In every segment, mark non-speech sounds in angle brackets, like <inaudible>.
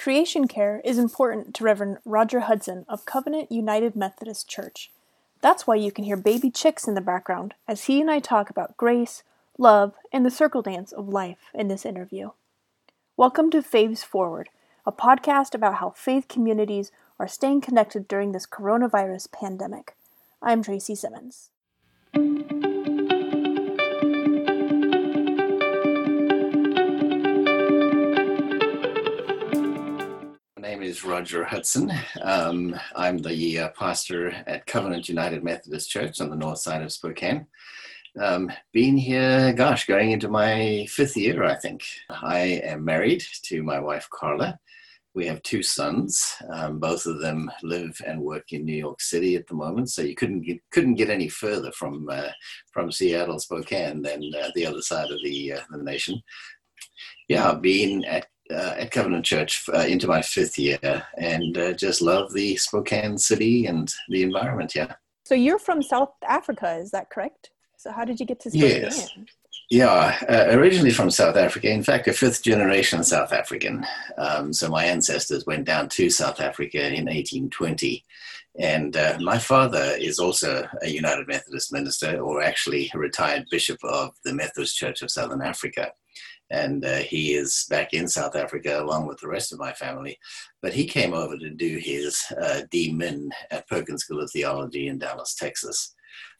Creation care is important to Reverend Roger Hudson of Covenant United Methodist Church. That's why you can hear baby chicks in the background as he and I talk about grace, love, and the circle dance of life in this interview. Welcome to FāVS Forward, a podcast about how faith communities are staying connected during this coronavirus pandemic. I'm Tracy Simmons. Name is Roger Hudson. Um, I'm the uh, pastor at Covenant United Methodist Church on the north side of Spokane. Um, been here, gosh, going into my fifth year, I think. I am married to my wife, Carla. We have two sons. Um, both of them live and work in New York City at the moment, so you couldn't get, couldn't get any further from uh, from Seattle, Spokane, than uh, the other side of the uh, the nation. Yeah, been at uh, at Covenant Church uh, into my fifth year and uh, just love the Spokane city and the environment. Yeah. So you're from South Africa, is that correct? So how did you get to Spokane? Yes. Yeah, uh, originally from South Africa. In fact, a fifth generation South African. Um, so my ancestors went down to South Africa in 1820. And uh, my father is also a United Methodist minister, or actually a retired bishop of the Methodist Church of Southern Africa and uh, he is back in South Africa along with the rest of my family. But he came over to do his uh, D.Min at Perkins School of Theology in Dallas, Texas.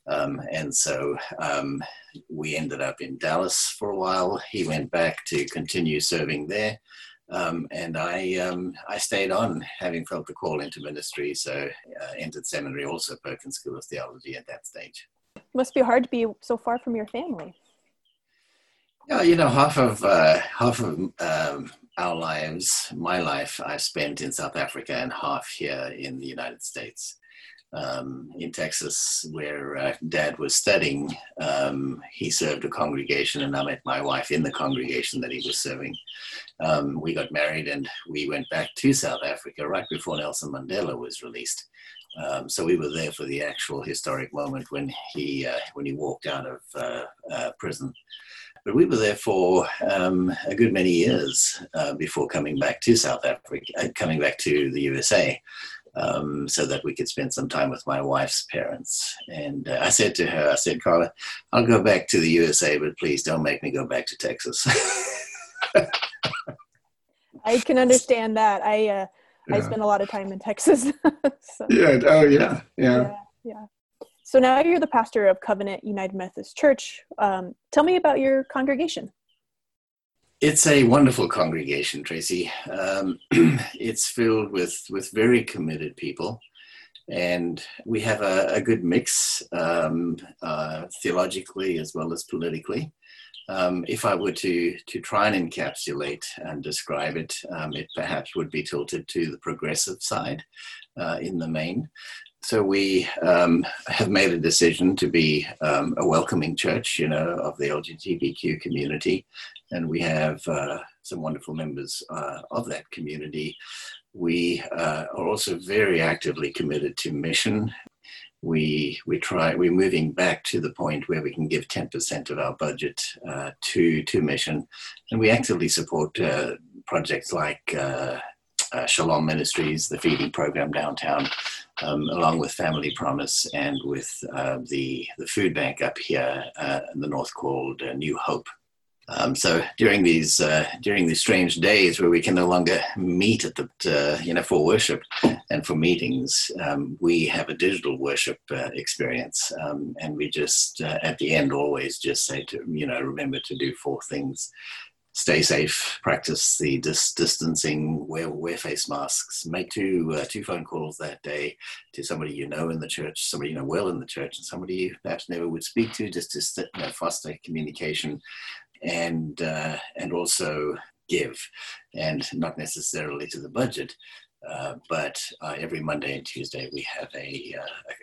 Um, and so um, we ended up in Dallas for a while. He went back to continue serving there. Um, and I, um, I stayed on, having felt the call into ministry. So uh, entered seminary, also Perkins School of Theology at that stage. Must be hard to be so far from your family. Yeah, you know, half of uh, half of um, our lives, my life, I've spent in South Africa, and half here in the United States. Um, in Texas, where uh, Dad was studying, um, he served a congregation, and I met my wife in the congregation that he was serving. Um, we got married, and we went back to South Africa right before Nelson Mandela was released. Um, so we were there for the actual historic moment when he uh, when he walked out of uh, uh prison. But we were there for um, a good many years uh, before coming back to South Africa, uh, coming back to the USA, um, so that we could spend some time with my wife's parents. And uh, I said to her, I said, Carla, I'll go back to the USA, but please don't make me go back to Texas. I can understand that. I uh, yeah. I spent a lot of time in Texas. <laughs> so. Yeah. Oh, yeah. Yeah. Yeah. yeah. So now you're the pastor of Covenant United Methodist Church. Um, tell me about your congregation. It's a wonderful congregation, Tracy. Um, <clears throat> it's filled with, with very committed people, and we have a, a good mix um, uh, theologically as well as politically. Um, if I were to, to try and encapsulate and describe it, um, it perhaps would be tilted to the progressive side uh, in the main so we um, have made a decision to be um, a welcoming church, you know, of the LGBTQ community, and we have uh, some wonderful members uh, of that community. We uh, are also very actively committed to mission. We we try we're moving back to the point where we can give ten percent of our budget uh, to to mission, and we actively support uh, projects like uh, Shalom Ministries, the feeding program downtown um, along with Family Promise and with uh, the, the food bank up here uh, in the north called uh, New Hope. Um, so during these uh, during these strange days where we can no longer meet at the uh, you know for worship and for meetings, um, we have a digital worship uh, experience, um, and we just at the end always just say to you know remember to do four things stay safe, practice the dis- distancing, wear, wear face masks, make two uh, two phone calls that day to somebody you know in the church, somebody you know well in the church, and somebody you perhaps never would speak to, just to you know, foster communication, and uh, and also give, and not necessarily to the budget, uh, but uh, every Monday and Tuesday we have a,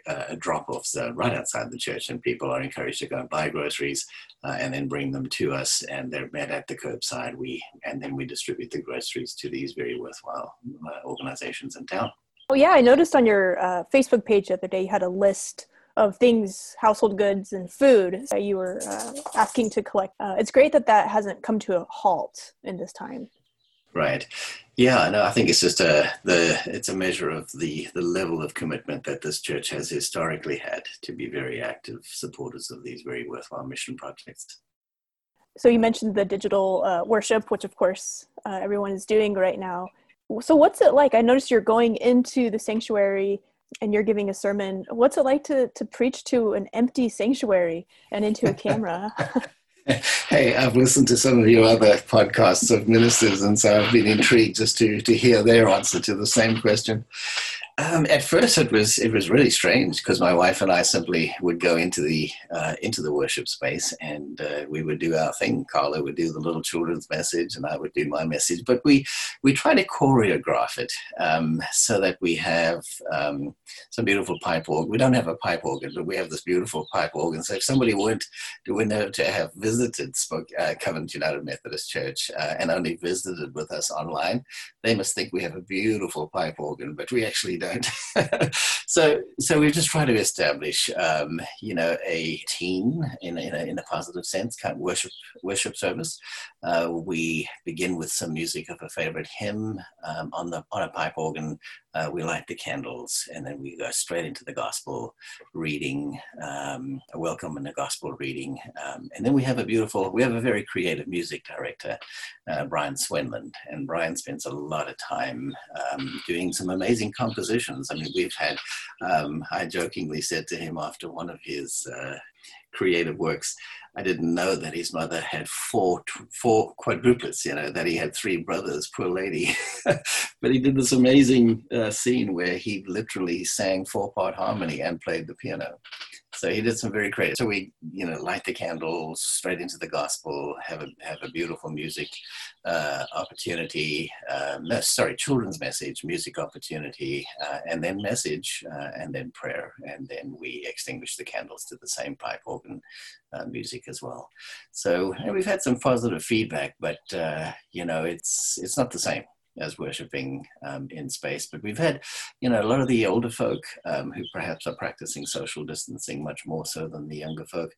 uh, a, drop-off zone right outside the church, and people are encouraged to go and buy groceries uh, and then bring them to us, and they're met at the curbside. We and then we distribute the groceries to these very worthwhile uh, organizations in town. Oh yeah, I noticed on your Facebook page the other day you had a list of things, household goods and food that you were asking to collect. it's great that that hasn't come to a halt in this time. Right. Yeah, no, I think it's just a the it's a measure of the the level of commitment that this church has historically had to be very active supporters of these very worthwhile mission projects. So you mentioned the digital uh, worship, which of course uh, everyone is doing right now. So what's it like? I noticed you're going into the sanctuary and you're giving a sermon. What's it like to to preach to an empty sanctuary and into a <laughs> camera? <laughs> <laughs> hey, I've listened to some of your other podcasts of ministers, and so I've been intrigued just to to hear their answer to the same question. Um, at first, it was it was really strange because my wife and I simply would go into the uh, into the worship space and uh, we would do our thing. Carla would do the little children's message, and I would do my message. But we we try to choreograph it um, so that we have um, some beautiful pipe organ. We don't have a pipe organ, but we have this beautiful pipe organ. So if somebody went to to have visited Spoke, uh, Covenant United Methodist Church uh, and only visited with us online, they must think we have a beautiful pipe organ, but we actually don't don't. <laughs> so, so we're just trying to establish, um, you know, a team in, a, in, a, positive sense, kind of worship worship service. Uh, we begin with some music of a favorite hymn um, on the on a pipe organ uh, we light the candles and then we go straight into the gospel reading, um, a welcome and a gospel reading. Um, and then we have a beautiful, we have a very creative music director, uh, Brian Swenland. And Brian spends a lot of time um, doing some amazing compositions. I mean, we've had, um, I jokingly said to him after one of his uh, creative works, I didn't know that his mother had four four quadruplets. You know that he had three brothers. Poor lady. <laughs> but he did this amazing uh, scene where he literally sang four part harmony and played the piano. So he did some very creative. So we, you know, light the candles straight into the gospel, have a have a beautiful music uh, opportunity. Uh, sorry, children's message, music opportunity, uh, and then message, uh, and then prayer, and then we extinguish the candles to the same pipe organ uh, music as well. So we've had some positive feedback, but uh, you know, it's it's not the same as worshipping um, in space. But we've had, you know, a lot of the older folk um, who perhaps are practicing social distancing much more so than the younger folk.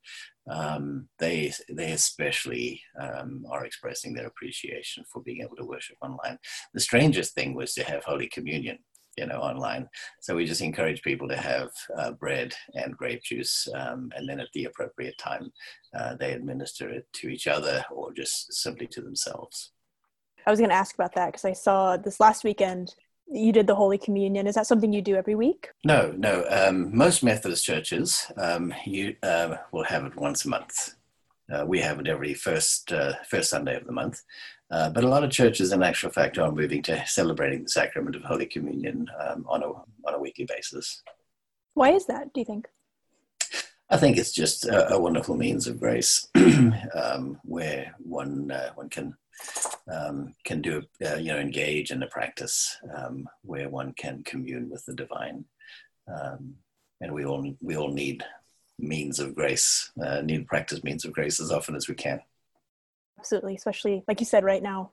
Um, they they especially um, are expressing their appreciation for being able to worship online. The strangest thing was to have Holy Communion. You know, online. So we just encourage people to have uh, bread and grape juice, um, and then at the appropriate time, uh, they administer it to each other or just simply to themselves. I was going to ask about that because I saw this last weekend you did the Holy Communion. Is that something you do every week? No, no. Um, most Methodist churches um, you uh, will have it once a month. Uh, we have it every first uh, first Sunday of the month. Uh, but a lot of churches, in actual fact, are moving to celebrating the sacrament of Holy Communion um, on a on a weekly basis. Why is that? Do you think? I think it's just a, a wonderful means of grace, <clears throat> um, where one uh, one can um, can do, uh, you know, engage in a practice um, where one can commune with the divine. Um, and we all, we all need means of grace, uh, need practice means of grace as often as we can. Absolutely, especially like you said right now.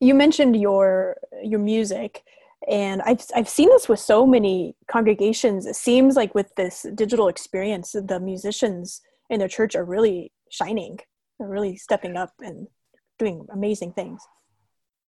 You mentioned your your music, and I've I've seen this with so many congregations. It seems like with this digital experience, the musicians in their church are really shining. They're really stepping up and doing amazing things.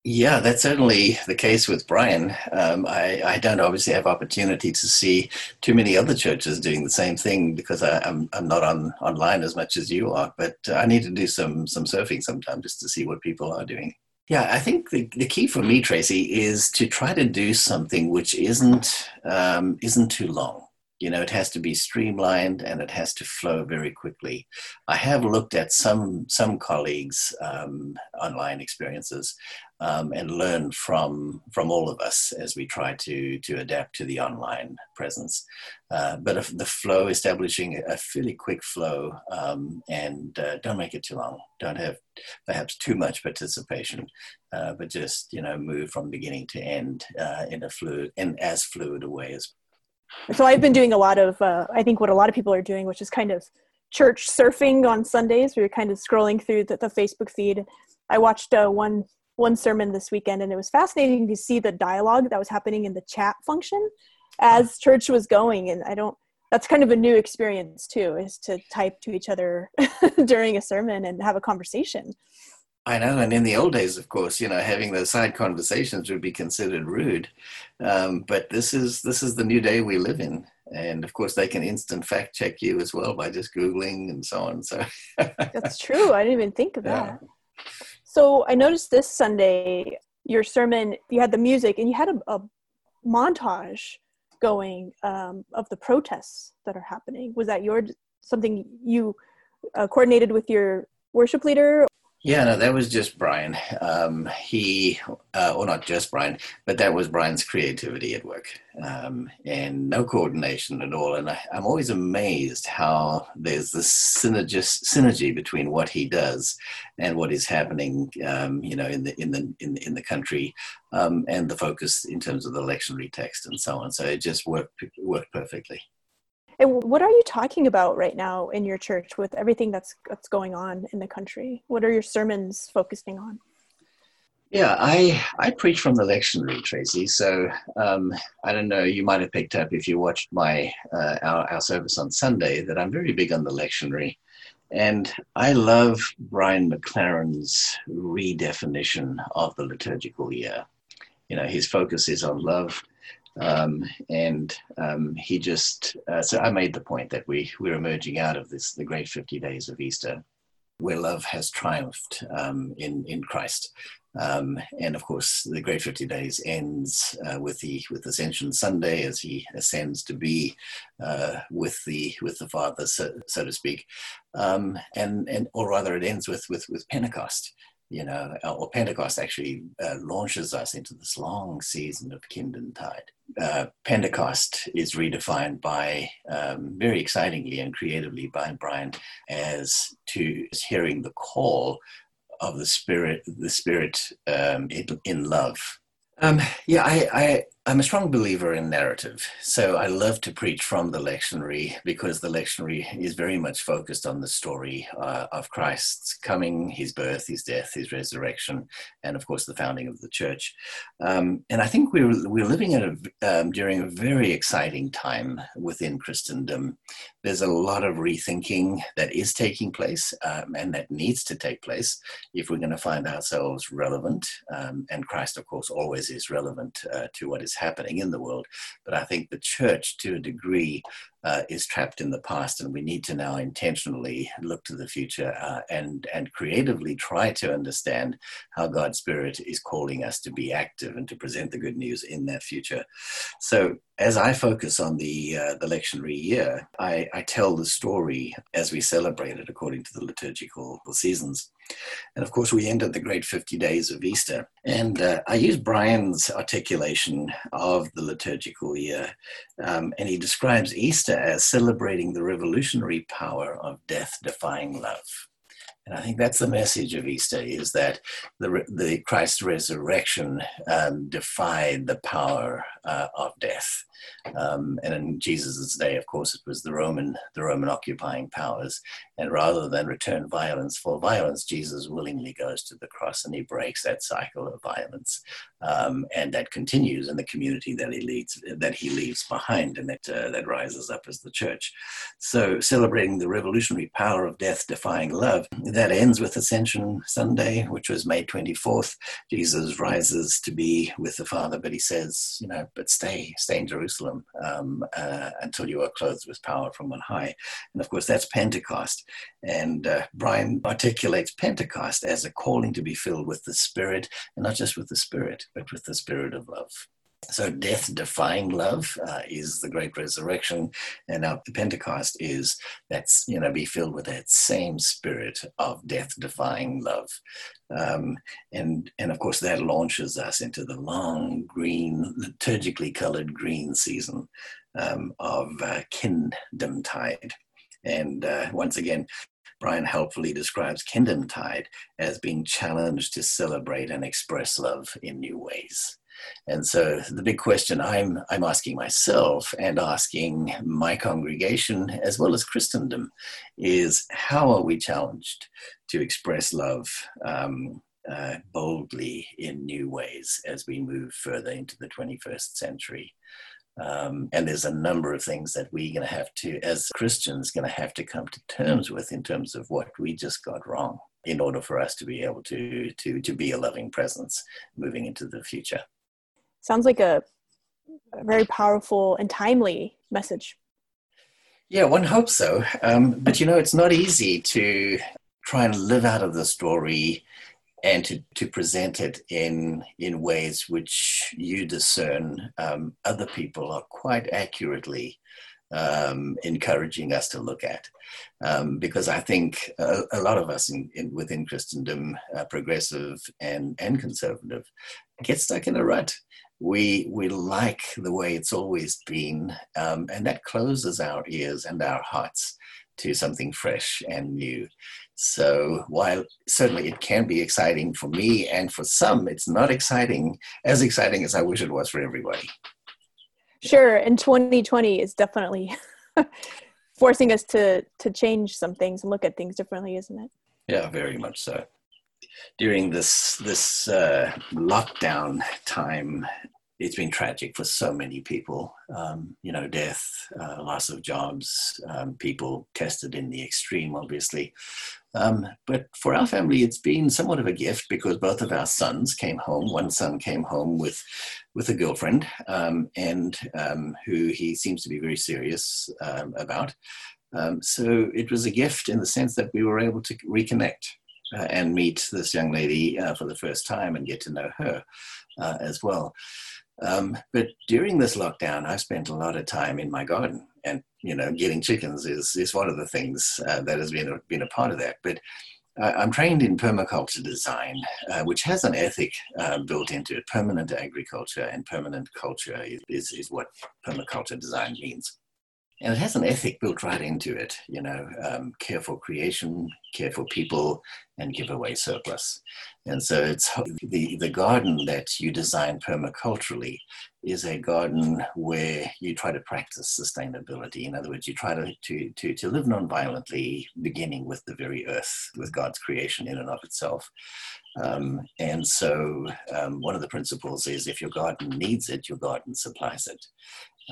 Yeah, that's certainly the case with Brian. Um, I, I, don't obviously have opportunity to see too many other churches doing the same thing because I, am not on online as much as you are. But I need to do some some surfing sometime just to see what people are doing. Yeah, I think the, the key for me, Tracy, is to try to do something which isn't um, isn't too long you know it has to be streamlined and it has to flow very quickly i have looked at some some colleagues um, online experiences um, and learn from from all of us as we try to to adapt to the online presence uh, but the flow establishing a fairly quick flow um, and uh, don't make it too long don't have perhaps too much participation uh, but just you know move from beginning to end uh, in a fluid in as fluid a way as so I've been doing a lot of, uh, I think what a lot of people are doing, which is kind of church surfing on Sundays. We were kind of scrolling through the, the Facebook feed. I watched uh, one one sermon this weekend, and it was fascinating to see the dialogue that was happening in the chat function as church was going. And I don't. That's kind of a new experience too, is to type to each other <laughs> during a sermon and have a conversation. I know, and in the old days, of course, you know, having those side conversations would be considered rude. Um, but this is this is the new day we live in, and of course, they can instant fact check you as well by just googling and so on. So that's true. I didn't even think of <laughs> that. So I noticed this Sunday, your sermon, you had the music, and you had a, a montage going um, of the protests that are happening. Was that your something you uh, coordinated with your worship leader yeah, no, that was just Brian. Um, he, uh, well, not just Brian, but that was Brian's creativity at work, um, and no coordination at all. And I, am always amazed how there's this synergist, synergy between what he does and what is happening, um, you know, in the in the in, in the country, um, and the focus in terms of the lectionary text and so on. So it just worked worked perfectly. And what are you talking about right now in your church with everything that's that's going on in the country? What are your sermons focusing on? Yeah, I I preach from the lectionary, Tracy. So um, I don't know. You might have picked up if you watched my uh, our, our service on Sunday that I'm very big on the lectionary, and I love Brian McLaren's redefinition of the liturgical year. You know, his focus is on love um, and um, he just, uh, so I made the point that we, we're emerging out of this, the great 50 days of Easter, where love has triumphed um, in, in Christ. Um, and of course, the Great Fifty Days ends uh, with the with Ascension Sunday as he ascends to be uh, with the with the Father, so, so to speak, um, and and or rather, it ends with with with Pentecost, you know, or Pentecost actually uh, launches us into this long season of Kingdom Tide. Uh, Pentecost is redefined by, um, very excitingly and creatively by Brian, as to hearing the call of the Spirit, the Spirit um, in, in love. Um, yeah, I, I I'm a strong believer in narrative. So I love to preach from the lectionary because the lectionary is very much focused on the story uh, of Christ's coming, his birth, his death, his resurrection, and of course the founding of the church. Um, and I think we're, we're living at a, um, during a very exciting time within Christendom. There's a lot of rethinking that is taking place um, and that needs to take place if we're going to find ourselves relevant. Um, and Christ, of course, always is relevant uh, to what is happening in the world. But I think the church, to a degree, uh, is trapped in the past, and we need to now intentionally look to the future uh, and and creatively try to understand how God's Spirit is calling us to be active and to present the good news in that future. So, as I focus on the uh, the lectionary year, I, I tell the story as we celebrate it according to the liturgical seasons. And of course, we ended the great 50 days of Easter. And uh, I use Brian's articulation of the liturgical year, um, and he describes Easter as celebrating the revolutionary power of death defying love. And I think that's the message of Easter is that the, the Christ's resurrection um, defied the power uh, of death. Um, and in Jesus' day, of course, it was the Roman, the Roman occupying powers. And rather than return violence for violence, Jesus willingly goes to the cross and he breaks that cycle of violence. Um, and that continues in the community that he leads, that he leaves behind, and that uh, that rises up as the church. So, celebrating the revolutionary power of death-defying love, that ends with Ascension Sunday, which was May 24th. Jesus rises to be with the Father, but he says, you know, but stay, stay in Jerusalem Jerusalem um, uh, until you are clothed with power from on high. And of course, that's Pentecost. And uh, Brian articulates Pentecost as a calling to be filled with the Spirit, and not just with the Spirit, but with the Spirit of love. So, death defying love uh, is the great resurrection, and now the Pentecost is that's you know be filled with that same spirit of death defying love, um, and and of course that launches us into the long green, liturgically colored green season um, of uh, Kingdom Tide, and uh, once again. Brian helpfully describes Kingdom Tide as being challenged to celebrate and express love in new ways. And so the big question I'm, I'm asking myself and asking my congregation as well as Christendom is how are we challenged to express love um, uh, boldly in new ways as we move further into the 21st century? Um, and there's a number of things that we're going to have to, as Christians, going to have to come to terms with in terms of what we just got wrong. in order for us to be able to to to be a loving presence moving into the future. Sounds like a, a very powerful and timely message. Yeah, one hopes so. Um, but you know, it's not easy to try and live out of the story and to, to present it in in ways which you discern um, other people are quite accurately um, encouraging us to look at. Um, because I think a, a, lot of us in, in within Christendom, uh, progressive and, and conservative, get stuck in a rut. We, we like the way it's always been, um, and that closes our ears and our hearts to something fresh and new. So while certainly it can be exciting for me and for some, it's not exciting as exciting as I wish it was for everybody. Sure, and 2020 is definitely <laughs> forcing us to to change some things and look at things differently, isn't it? Yeah, very much so. During this this uh, lockdown time, it's been tragic for so many people. Um, you know, death, uh, loss of jobs, um, people tested in the extreme, obviously. Um, but for our family, it's been somewhat of a gift because both of our sons came home. One son came home with with a girlfriend, um, and um, who he seems to be very serious um, about. so it was a gift in the sense that we were able to reconnect uh, and meet this young lady uh, for the first time and get to know her uh, as well. Um, but during this lockdown, I spent a lot of time in my garden, and you know, getting chickens is is one of the things uh, that has been a, been a part of that. But I'm trained in permaculture design, uh, which has an ethic uh, built into it. Permanent agriculture and permanent culture is, is, is what permaculture design means and it has an ethic built right into it you know um, care for creation care for people and give away surplus. And so it's the, the garden that you design permaculturally is a garden where you try to practice sustainability. In other words you try to, to, to, to live non-violently beginning with the very earth with god's creation in and of itself. Um, and so um, one of the principles is if your garden needs it your garden supplies it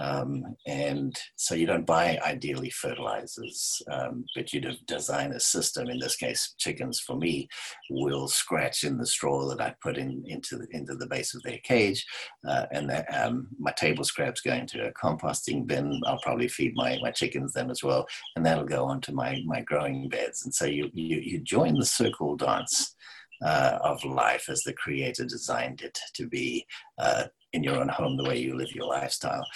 um, and so you don't buy ideally fertilizers, um, but you'd design a system. In this case, chickens for me will scratch in the straw that I put in into the, into the base of their cage, uh, and um, my table scraps go into a composting bin. I'll probably feed my, my chickens them as well, and that'll go onto my my growing beds. And so you you, you join the circle dance. Uh, of life as the creator designed it to be uh, in your own home the way you live your lifestyle.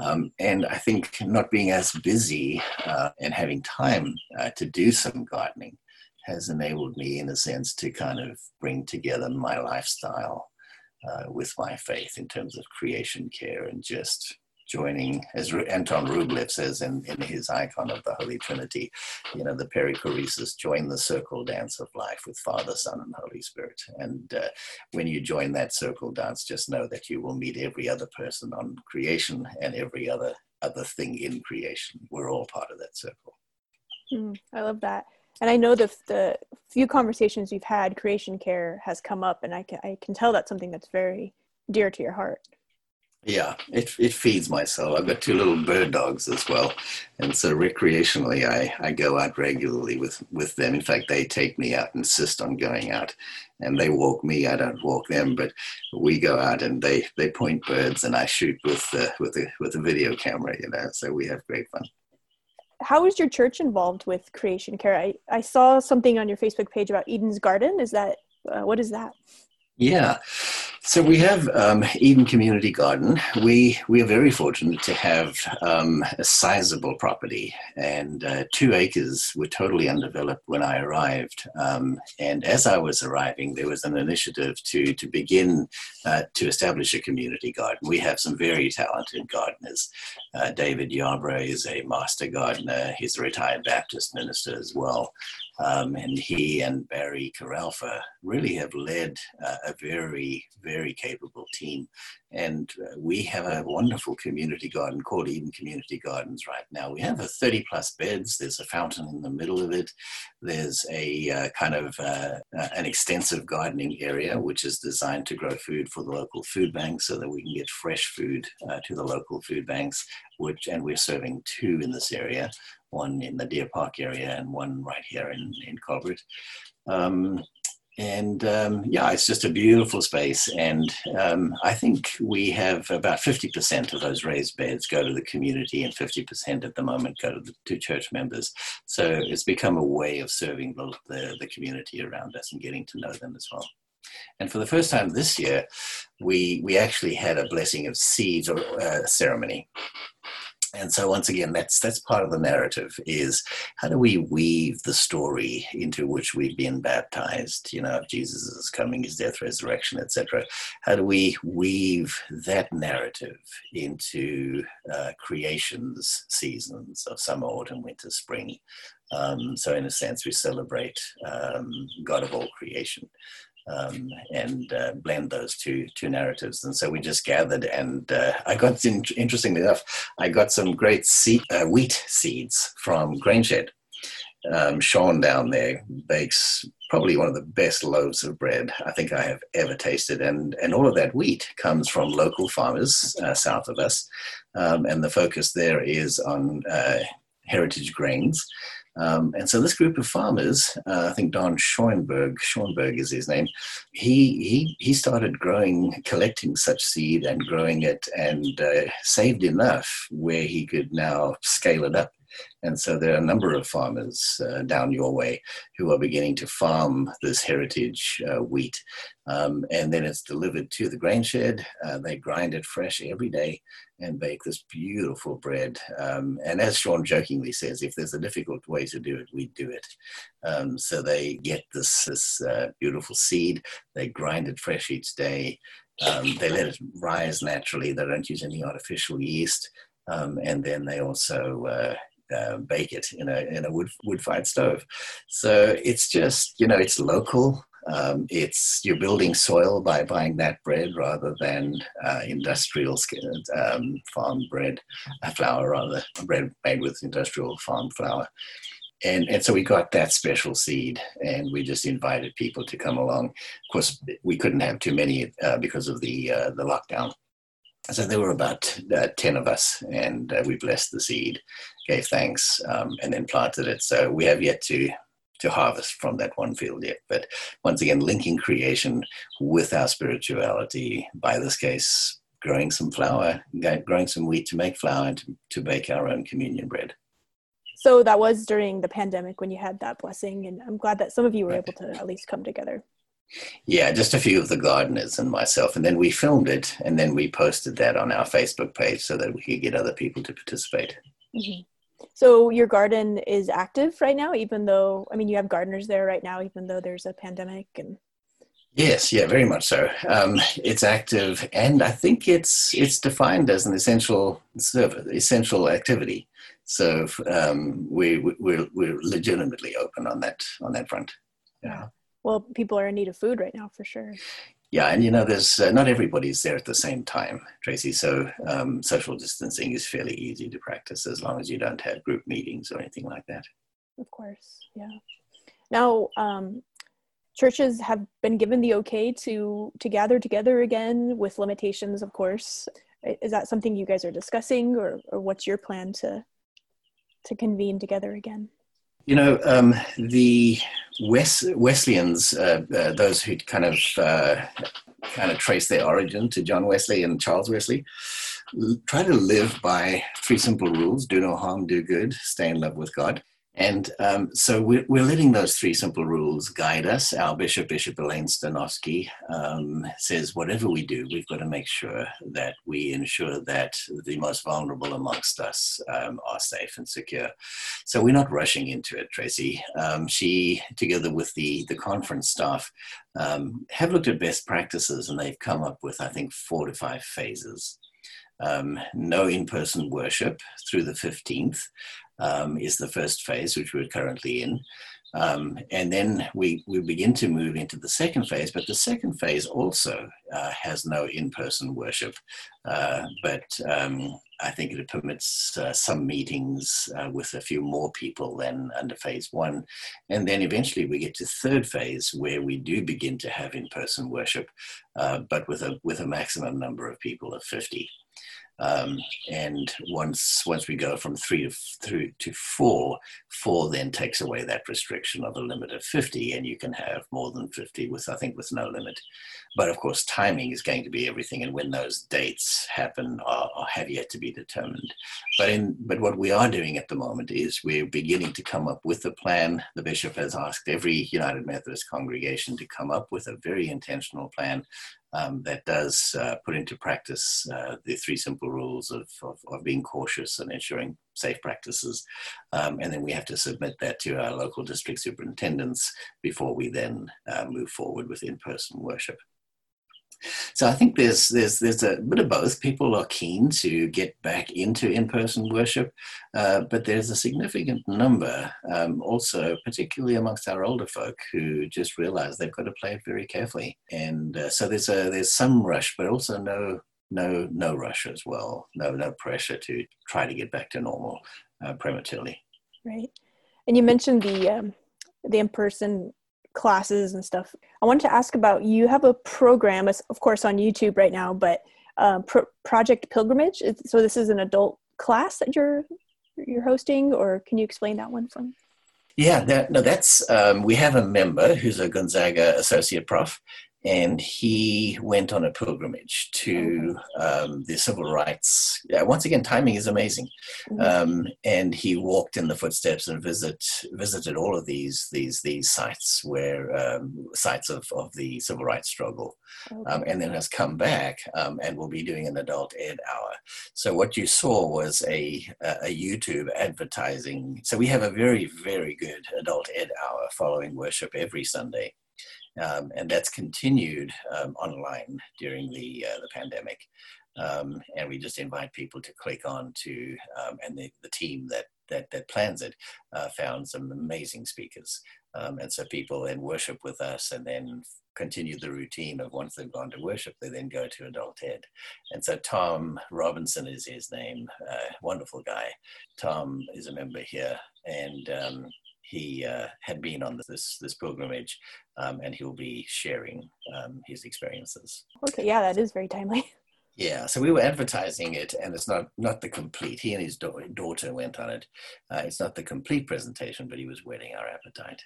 Um, and I think not being as busy uh, and having time uh, to do some gardening has enabled me, in a sense, to kind of bring together my lifestyle uh, with my faith in terms of creation care and just joining, as Anton Rublev says in, in his icon of the Holy Trinity, you know, the perichoresis, join the circle dance of life with Father, Son, and Holy Spirit. And uh, when you join that circle dance, just know that you will meet every other person on creation and every other other thing in creation. We're all part of that circle. Mm, I love that. And I know the the few conversations we've had, creation care has come up, and I can I can tell that's something that's very dear to your heart. Yeah, it, it feeds myself. I've got two little bird dogs as well. And so recreationally, I, I go out regularly with, with them. In fact, they take me out, insist on going out. And they walk me, I don't walk them, but we go out and they, they point birds and I shoot with, the, with, a, with a video camera, you know, so we have great fun. How is your church involved with creation care? I, I saw something on your Facebook page about Eden's Garden. Is that, uh, what is that? Yeah. So we have um, Eden Community Garden. We we are very fortunate to have um, a sizable property, and uh, two acres were totally undeveloped when I arrived. Um, and as I was arriving, there was an initiative to to begin uh, to establish a community garden. We have some very talented gardeners. Uh, David Yarbrough is a master gardener. He's a retired Baptist minister as well. Um, and he and Barry Caralfa really have led uh, a very, very capable team. And uh, we have a wonderful community garden called Eden Community Gardens right now. We have a 30 plus beds. There's a fountain in the middle of it. There's a uh, kind of uh, uh, an extensive gardening area, which is designed to grow food for the local food banks so that we can get fresh food uh, to the local food banks, which, and we're serving two in this area one in the Deer Park area and one right here in, in Colbert. Um, and um, yeah, it's just a beautiful space. And um, I think we have about 50% of those raised beds go to the community, and 50% at the moment go to the to church members. So it's become a way of serving the, the, the community around us and getting to know them as well. And for the first time this year, we we actually had a blessing of seeds uh, ceremony and so once again that's that's part of the narrative is how do we weave the story into which we've been baptized? You know jesus' coming his death resurrection etc how do we weave that narrative into uh, creation's seasons of summer autumn winter spring? Um, so in a sense we celebrate um, god of all creation um, and uh, blend those two two narratives. And so we just gathered, and uh, I got <laughs> in, interestingly enough, I got some great seed, uh, wheat seeds from Grainshed. Um, Sean down there bakes probably one of the best loaves of bread I think I have ever tasted, and and all of that wheat comes from local farmers uh, south of us, um, and the focus there is on uh, heritage grains. Um, and so this group of farmers, uh, I think Don Schoenberg, Schoenberg is his name, he, he, he started growing, collecting such seed and growing it and uh, saved enough where he could now scale it up and so there are a number of farmers uh, down your way who are beginning to farm this heritage uh, wheat. Um, and then it's delivered to the grain shed. Uh, they grind it fresh every day and bake this beautiful bread. Um, and as Sean jokingly says, if there's a difficult way to do it, we do it. Um, so they get this, this uh, beautiful seed, they grind it fresh each day. Um, they let it rise naturally. They don't use any artificial yeast. Um, and then they also uh, uh, bake it in a in a wood wood fired stove. So it's just you know it's local. Um, it's you're building soil by buying that bread rather than uh, industrial um, farm bread, uh, flour rather bread made with industrial farm flour. And, and so we got that special seed and we just invited people to come along. Of course, we couldn't have too many uh, because of the, uh, the lockdown so there were about uh, 10 of us and uh, we blessed the seed gave thanks um, and then planted it. So we have yet to to harvest from that one field yet. But once again linking creation with our spirituality by this case growing some flour growing some wheat to make flour and to, to bake our own communion bread. So that was during the pandemic when you had that blessing and i'm glad that some of you were right. able to at least come together yeah, just a few of the gardeners and myself. And then we filmed it and then we posted that on our Facebook page so that we could get other people to participate. Mm-hmm. So your garden is active right now, even though, I mean, you have gardeners there right now, even though there's a pandemic and. Yes, yeah, very much so. Um, it's active, and I think it's it's defined as an essential service, essential activity. So um, we, we're we're legitimately open on that on that front. Yeah well people are in need of food right now for sure. Yeah and you know there's uh, not everybody's there at the same time tracy so um, social distancing is fairly easy to practice as long as you don't have group meetings or anything like that. Of course yeah. Now um, churches have been given the okay to to gather together again with limitations of course. Is that something you guys are discussing or, or what's your plan to to convene together again you know, um, the Wes- Wesleyans, uh, uh, those who kind of uh, kind of trace their origin to John Wesley and Charles Wesley, try to live by three simple rules: do no harm, do good, stay in love with God. And um, so we're, we're, letting those three simple rules guide us. Our bishop, Bishop Elaine Stanovsky, um, says whatever we do, we've got to make sure that we ensure that the most vulnerable amongst us um, are safe and secure. So we're not rushing into it, Tracy. Um, she, together with the, the conference staff, um, have looked at best practices and they've come up with, I think, four to five phases. Um, no in person worship through the 15th um, is the first phase, which we're currently in. Um, and then we, we begin to move into the second phase, but the second phase also uh, has no in person worship. Uh, but um, I think it permits uh, some meetings uh, with a few more people than under phase one. And then eventually we get to third phase where we do begin to have in person worship, uh, but with a, with a maximum number of people of 50. Um, and once once we go from three to through to four, four then takes away that restriction of a limit of 50, and you can have more than 50 with I think with no limit. But of course, timing is going to be everything, and when those dates happen are, are have yet to be determined. But in but what we are doing at the moment is we're beginning to come up with a plan. The bishop has asked every United Methodist congregation to come up with a very intentional plan um, that does uh, put into practice uh, the three simple rules of, of, of, being cautious and ensuring safe practices. Um, and then we have to submit that to our local district superintendents before we then uh, move forward with in person worship. So I think there's there's there's a bit of both. People are keen to get back into in-person worship, uh, but there's a significant number um, also, particularly amongst our older folk, who just realize they've got to play it very carefully. And uh, so there's a there's some rush, but also no no no rush as well. No no pressure to try to get back to normal uh, prematurely. Right, and you mentioned the um, the in-person classes and stuff. I wanted to ask about you have a program, of course, on YouTube right now, but uh, Pro- Project Pilgrimage. So this is an adult class that you're you're hosting, or can you explain that one for me? Yeah, that, no, that's um, we have a member who's a Gonzaga associate prof, and he went on a pilgrimage to um, the civil rights. Yeah, once again, timing is amazing, mm-hmm. um, and he walked in the footsteps and visit visited all of these these these sites where um, sites of, of the civil rights struggle, um, okay. and then has come back um, and will be doing an adult ed hour. So what you saw was a a YouTube advertising. So we have a very very good adult ed hour following worship every Sunday. Um, and that's continued um, online during the uh, the pandemic. Um, and we just invite people to click on to, um, and the, the team that that that plans it uh, found some amazing speakers, um, and so people then worship with us, and then continue the routine of once they've gone to worship, they then go to adult ed. And so Tom Robinson is his name, uh, wonderful guy. Tom is a member here, and um, he uh, had been on this this pilgrimage, um, and he'll be sharing um, his experiences. Okay, yeah, that is very timely. <laughs> Yeah, so we were advertising it, and it's not not the complete. He and his da- daughter went on it. Uh, it's not the complete presentation, but he was whetting our appetite.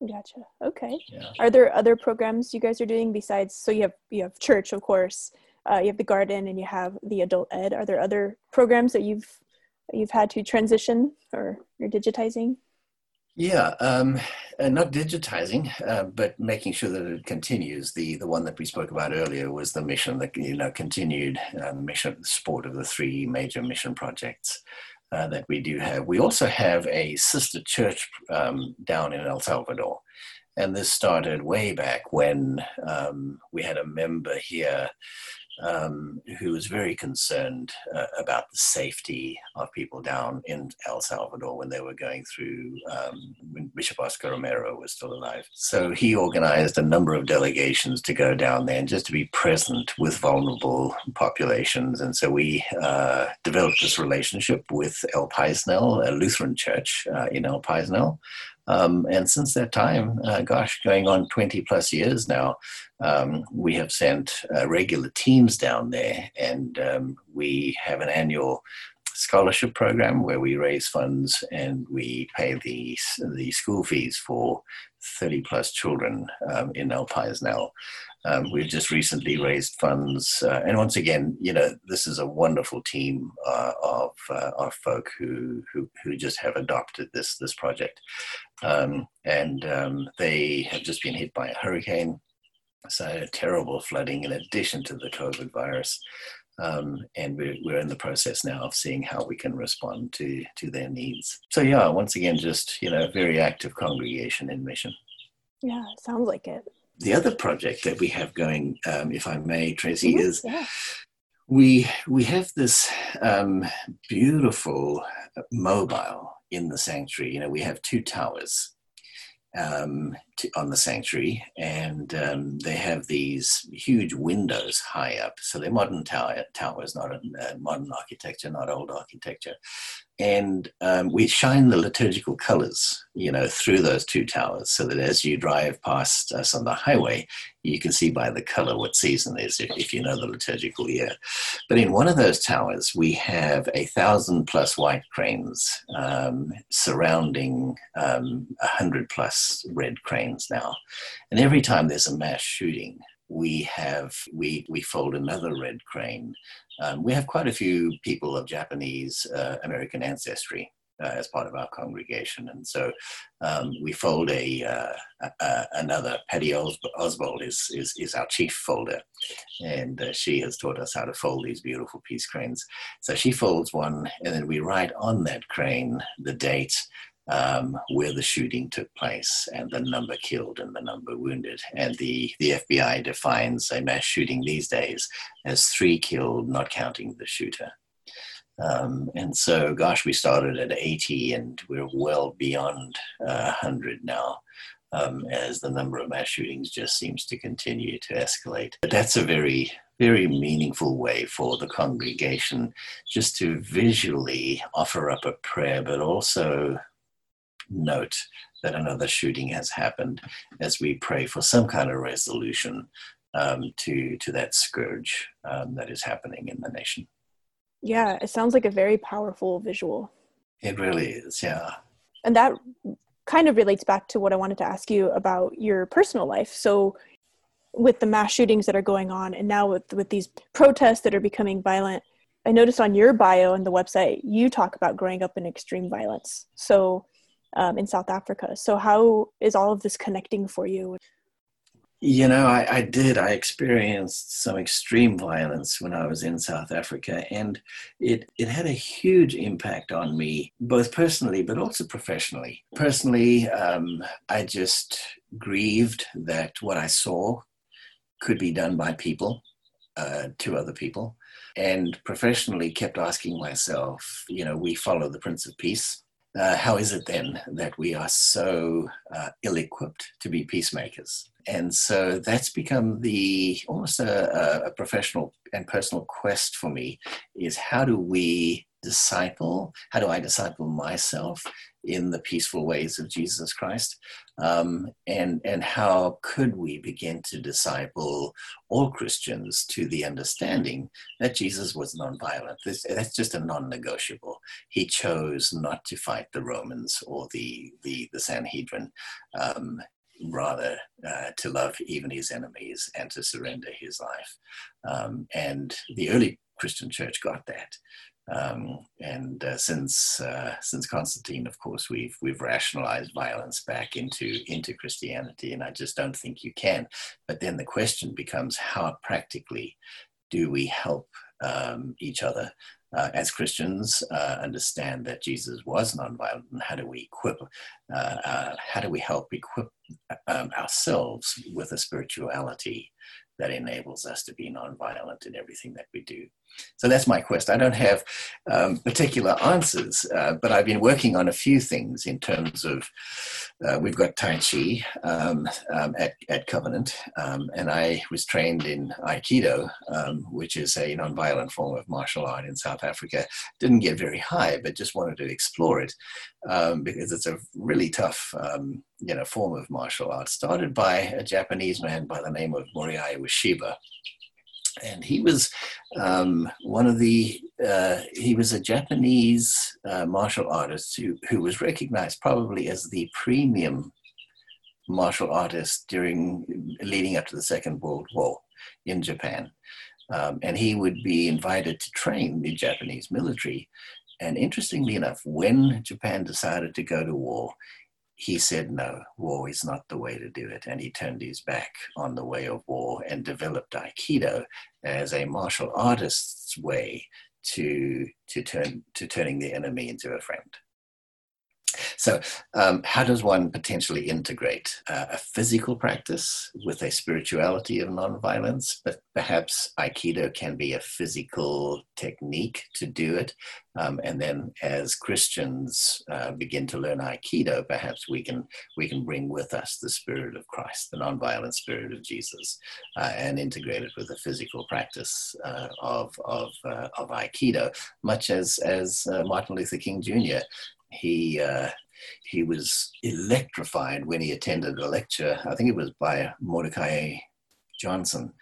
Gotcha. Okay. Yeah. Are there other programs you guys are doing besides? So you have you have church, of course. Uh, you have the garden, and you have the adult ed. Are there other programs that you've you've had to transition or you're digitizing? Yeah, um, not digitizing, uh, but making sure that it continues. The the one that we spoke about earlier was the mission, that you know continued uh, mission support of the three major mission projects uh, that we do have. We also have a sister church um, down in El Salvador, and this started way back when um, we had a member here um, who was very concerned uh, about the safety of people down in El Salvador when they were going through, um, when Bishop Oscar Romero was still alive. So he organized a number of delegations to go down there and just to be present with vulnerable populations. And so we uh, developed this relationship with El Paisnal, a Lutheran church uh, in El Paisnal. Um, and since that time, uh, gosh, going on 20 plus years now, um, we have sent uh, regular teams down there, and um, we have an annual scholarship program where we raise funds and we pay the, the school fees for 30 plus children um, in El Paisnal. Um, we've just recently raised funds, uh, and once again, you know, this is a wonderful team uh, of uh, of folk who, who who just have adopted this this project, um, and um, they have just been hit by a hurricane, so terrible flooding in addition to the COVID virus. Um, and we're, we're in the process now of seeing how we can respond to to their needs. So yeah, once again, just you know, a very active congregation in mission. Yeah, sounds like it the other project that we have going, um, if I may, Tracy, mm-hmm. is yeah. we we have this um, beautiful mobile in the sanctuary. You know, we have two towers, um, to, on the sanctuary, and um, they have these huge windows high up. So they're modern tower, towers, not modern architecture, not old architecture and um, we shine the liturgical colors, you know, through those two towers, so that as you drive past us on the highway, you can see by the color what season is, if, if you know the liturgical year. But in one of those towers, we have a thousand plus white cranes um, surrounding um, a hundred plus red cranes now, and every time there's a mass shooting, we have we we fold another red crane um, we have quite a few people of Japanese uh, American ancestry uh, as part of our congregation, and so um, we fold a, uh, a, another. Patty Os- Oswald is, is is our chief folder, and uh, she has taught us how to fold these beautiful peace cranes. So she folds one, and then we write on that crane the date um, where the shooting took place and the number killed and the number wounded. And the, the FBI defines a mass shooting these days as three killed, not counting the shooter. Um, and so, gosh, we started at 80 and we're well beyond uh, 100 now. Um, as the number of mass shootings just seems to continue to escalate. But that's a very, very meaningful way for the congregation just to visually offer up a prayer, but also note that another shooting has happened as we pray for some kind of resolution um, to, to that scourge um, that is happening in the nation. Yeah, it sounds like a very powerful visual. It really is, yeah. And that kind of relates back to what I wanted to ask you about your personal life. So, with the mass shootings that are going on, and now with with these protests that are becoming violent, I noticed on your bio and the website you talk about growing up in extreme violence. So, um, in South Africa. So, how is all of this connecting for you? You know, I, I, did. I experienced some extreme violence when I was in South Africa, and it, it had a huge impact on me, both personally but also professionally. Personally, um, I just grieved that what I saw could be done by people uh, to other people. And professionally, kept asking myself, you know, we follow the Prince of Peace uh, how is it then that we are so uh, ill-equipped to be peacemakers? And so that's become the almost a, a professional and personal quest for me: is how do we disciple? How do I disciple myself in the peaceful ways of Jesus Christ? Um, and, and how could we begin to disciple all Christians to the understanding that Jesus was nonviolent? This, that's just a non negotiable. He chose not to fight the Romans or the, the, the Sanhedrin. Um, rather uh, to love even his enemies and to surrender his life. Um, and the early Christian church got that. Um, and uh, since uh, since Constantine, of course, we've we've rationalized violence back into into Christianity, and I just don't think you can. But then the question becomes, how practically do we help um, each other uh, as Christians uh, understand that Jesus was nonviolent, and how do we equip, uh, uh, how do we help equip um, ourselves with a spirituality that enables us to be nonviolent in everything that we do? So that's my quest. I don't have um, particular answers, uh, but I've been working on a few things in terms of uh, we've got Tai Chi um, um, at, at Covenant, um, and I was trained in Aikido, um, which is a non-violent form of martial art in South Africa. Didn't get very high, but just wanted to explore it um, because it's a really tough you know, form of martial art. Started by a Japanese man by the name of Morihei Ueshiba and he was um, one of the uh, he was a Japanese uh, martial artist who, who was recognized probably as the premium martial artist during leading up to the Second World War in Japan. Um, and he would be invited to train the Japanese military. And interestingly enough, when Japan decided to go to war, he said, no, war is not the way to do it. And he turned his back on the way of war and developed Aikido as a martial artist's way to, to, turn, to turning the enemy into a friend. So, um, how does one potentially integrate uh, a physical practice with a spirituality of nonviolence? But perhaps Aikido can be a physical technique to do it. Um, and then, as Christians uh, begin to learn Aikido, perhaps we can we can bring with us the spirit of Christ, the nonviolent spirit of Jesus, uh, and integrate it with a physical practice uh, of of, uh, of Aikido, much as as uh, Martin Luther King Jr he uh, he was electrified when he attended a lecture. I think it was by Mordecai Johnson,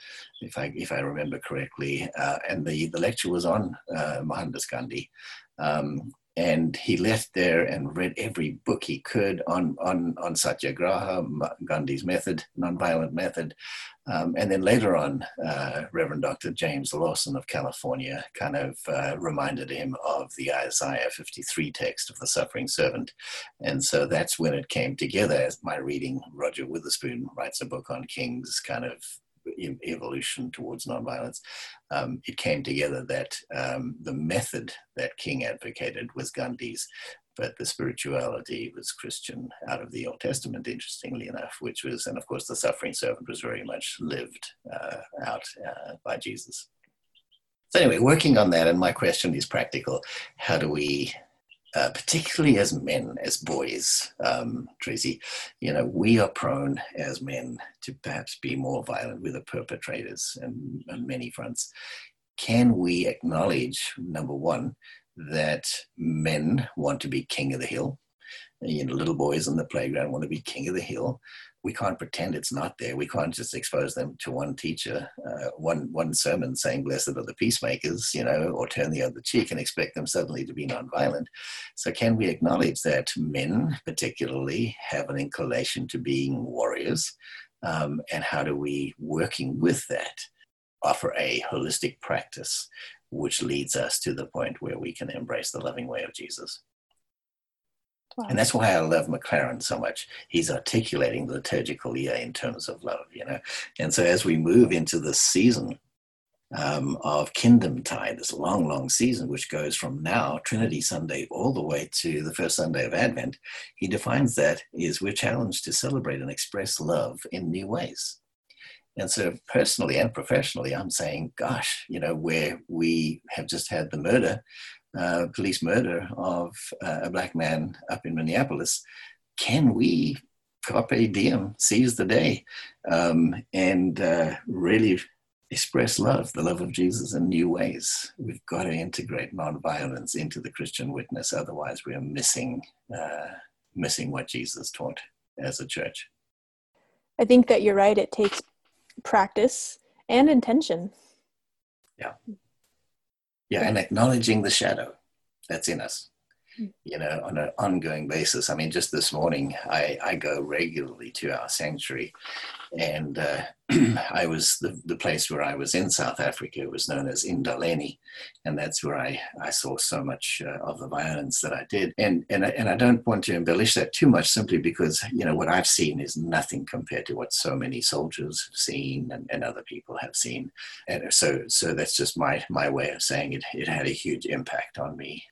if I if I remember correctly, uh, and the the lecture was on uh, Mohandas Gandhi. Um, and he left there and read every book he could on on on satyagraha, Gandhi's method, nonviolent method, um, and then later on, uh, Reverend Dr. James Lawson of California kind of uh, reminded him of the Isaiah 53 text of the suffering servant, and so that's when it came together. As my reading, Roger Witherspoon writes a book on King's kind of evolution towards nonviolence, um, it came together that um, the method that King advocated was Gandhi's, but the spirituality was Christian out of the Old Testament, interestingly enough, which was, and of course, the suffering servant was very much lived uh, out uh, by Jesus. So, anyway, working on that, and my question is practical how do we uh, particularly as men, as boys, um, Tracy, you know, we are prone as men to perhaps be more violent with the perpetrators and on many fronts. Can we acknowledge, number one, that men want to be king of the hill? You know, little boys on the playground want to be king of the hill we can't pretend it's not there. We can't just expose them to one teacher, uh, one one sermon saying "Blessed are the peacemakers," you know, or turn the other cheek and expect them suddenly to be nonviolent. So, can we acknowledge that men, particularly, have an inclination to being warriors, um, and how do we, working with that, offer a holistic practice which leads us to the point where we can embrace the loving way of Jesus? Wow. And that's why I love McLaren so much. He's articulating the liturgical year in terms of love, you know. And so as we move into this season um, of Kingdom Tide, this long, long season, which goes from now, Trinity Sunday, all the way to the first Sunday of Advent, he defines that is we're challenged to celebrate and express love in new ways. And so, personally and professionally, I'm saying, gosh, you know, where we have just had the murder uh, police murder of uh, a black man up in Minneapolis, can we carpe diem, seize the day, um, and uh, really express love, the love of Jesus in new ways? We've got to integrate nonviolence into the Christian witness. Otherwise, we are missing uh, missing what Jesus taught as a church. I think that you're right. It takes practice and intention. Yeah. Yeah, and acknowledging the shadow that's in us. You know, on an ongoing basis. I mean, just this morning, I, I go regularly to our sanctuary, and uh, <clears throat> I was the, the place where I was in South Africa was known as Indaleni, and that's where I, I saw so much uh, of the violence that I did. And and I, and I don't want to embellish that too much, simply because you know what I've seen is nothing compared to what so many soldiers have seen and, and other people have seen. And so so that's just my my way of saying it. It had a huge impact on me,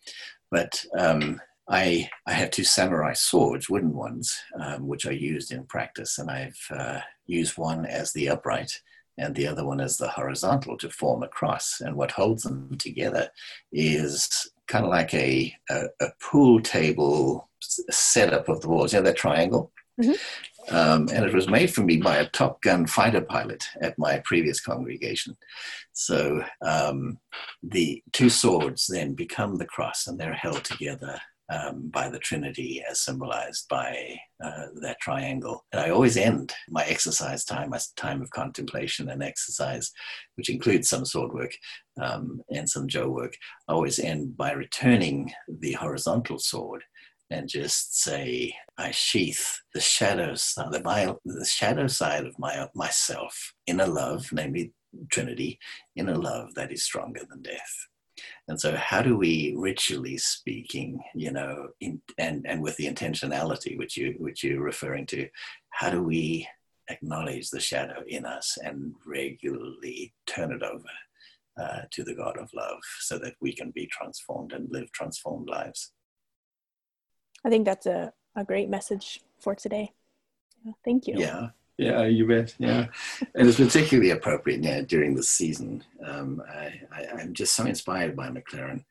but. Um, I, I have two samurai swords, wooden ones, um, which are used in practice, and I've uh, used one as the upright and the other one as the horizontal to form a cross. And what holds them together is kind of like a, a, a pool table setup of the walls. You know that triangle? Mm-hmm. Um, and it was made for me by a Top Gun fighter pilot at my previous congregation. So um, the two swords then become the cross, and they're held together um, by the Trinity as symbolized by uh, that triangle. And I always end my exercise time, my time of contemplation and exercise, which includes some sword work um, and some jo work, I always end by returning the horizontal sword and just say, I sheath the shadows, the, the shadow side of my myself in a love, namely Trinity, in a love that is stronger than death. And so, how do we, ritually speaking, you know, in, and and with the intentionality which you which you're referring to, how do we acknowledge the shadow in us and regularly turn it over uh, to the God of love, so that we can be transformed and live transformed lives? I think that's a a great message for today. Thank you. Yeah. Yeah, you bet. Yeah, and it's particularly appropriate yeah, during the season. Um, I, I, I'm just so inspired by McLaren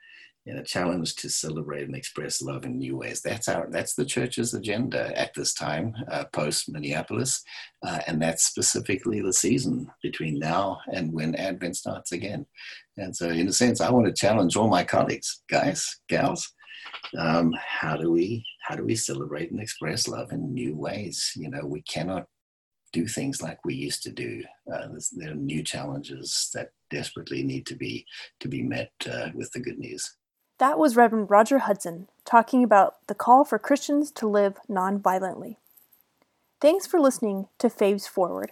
you a challenge to celebrate and express love in new ways. That's our that's the church's agenda at this time, uh, post Minneapolis, uh, and that's specifically the season between now and when Advent starts again. And so, in a sense, I want to challenge all my colleagues, guys, gals. Um, how do we how do we celebrate and express love in new ways? You know, we cannot do things like we used to do. Uh, there are new challenges that desperately need to be to be met uh, with the good news. That was Reverend Roger Hudson talking about the call for Christians to live nonviolently. Thanks for listening to FāVS Forward,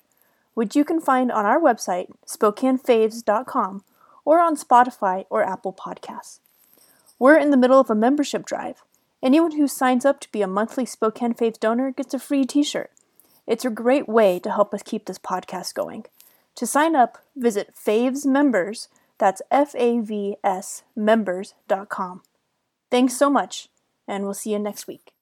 which you can find on our website, SpokaneFāVS.com, or on Spotify or Apple Podcasts. We're in the middle of a membership drive. Anyone who signs up to be a monthly Spokane Faith donor gets a free t shirt. It's a great way to help us keep this podcast going. To sign up, visit FāVS Members that's F A V S members.com. Thanks so much, and we'll see you next week.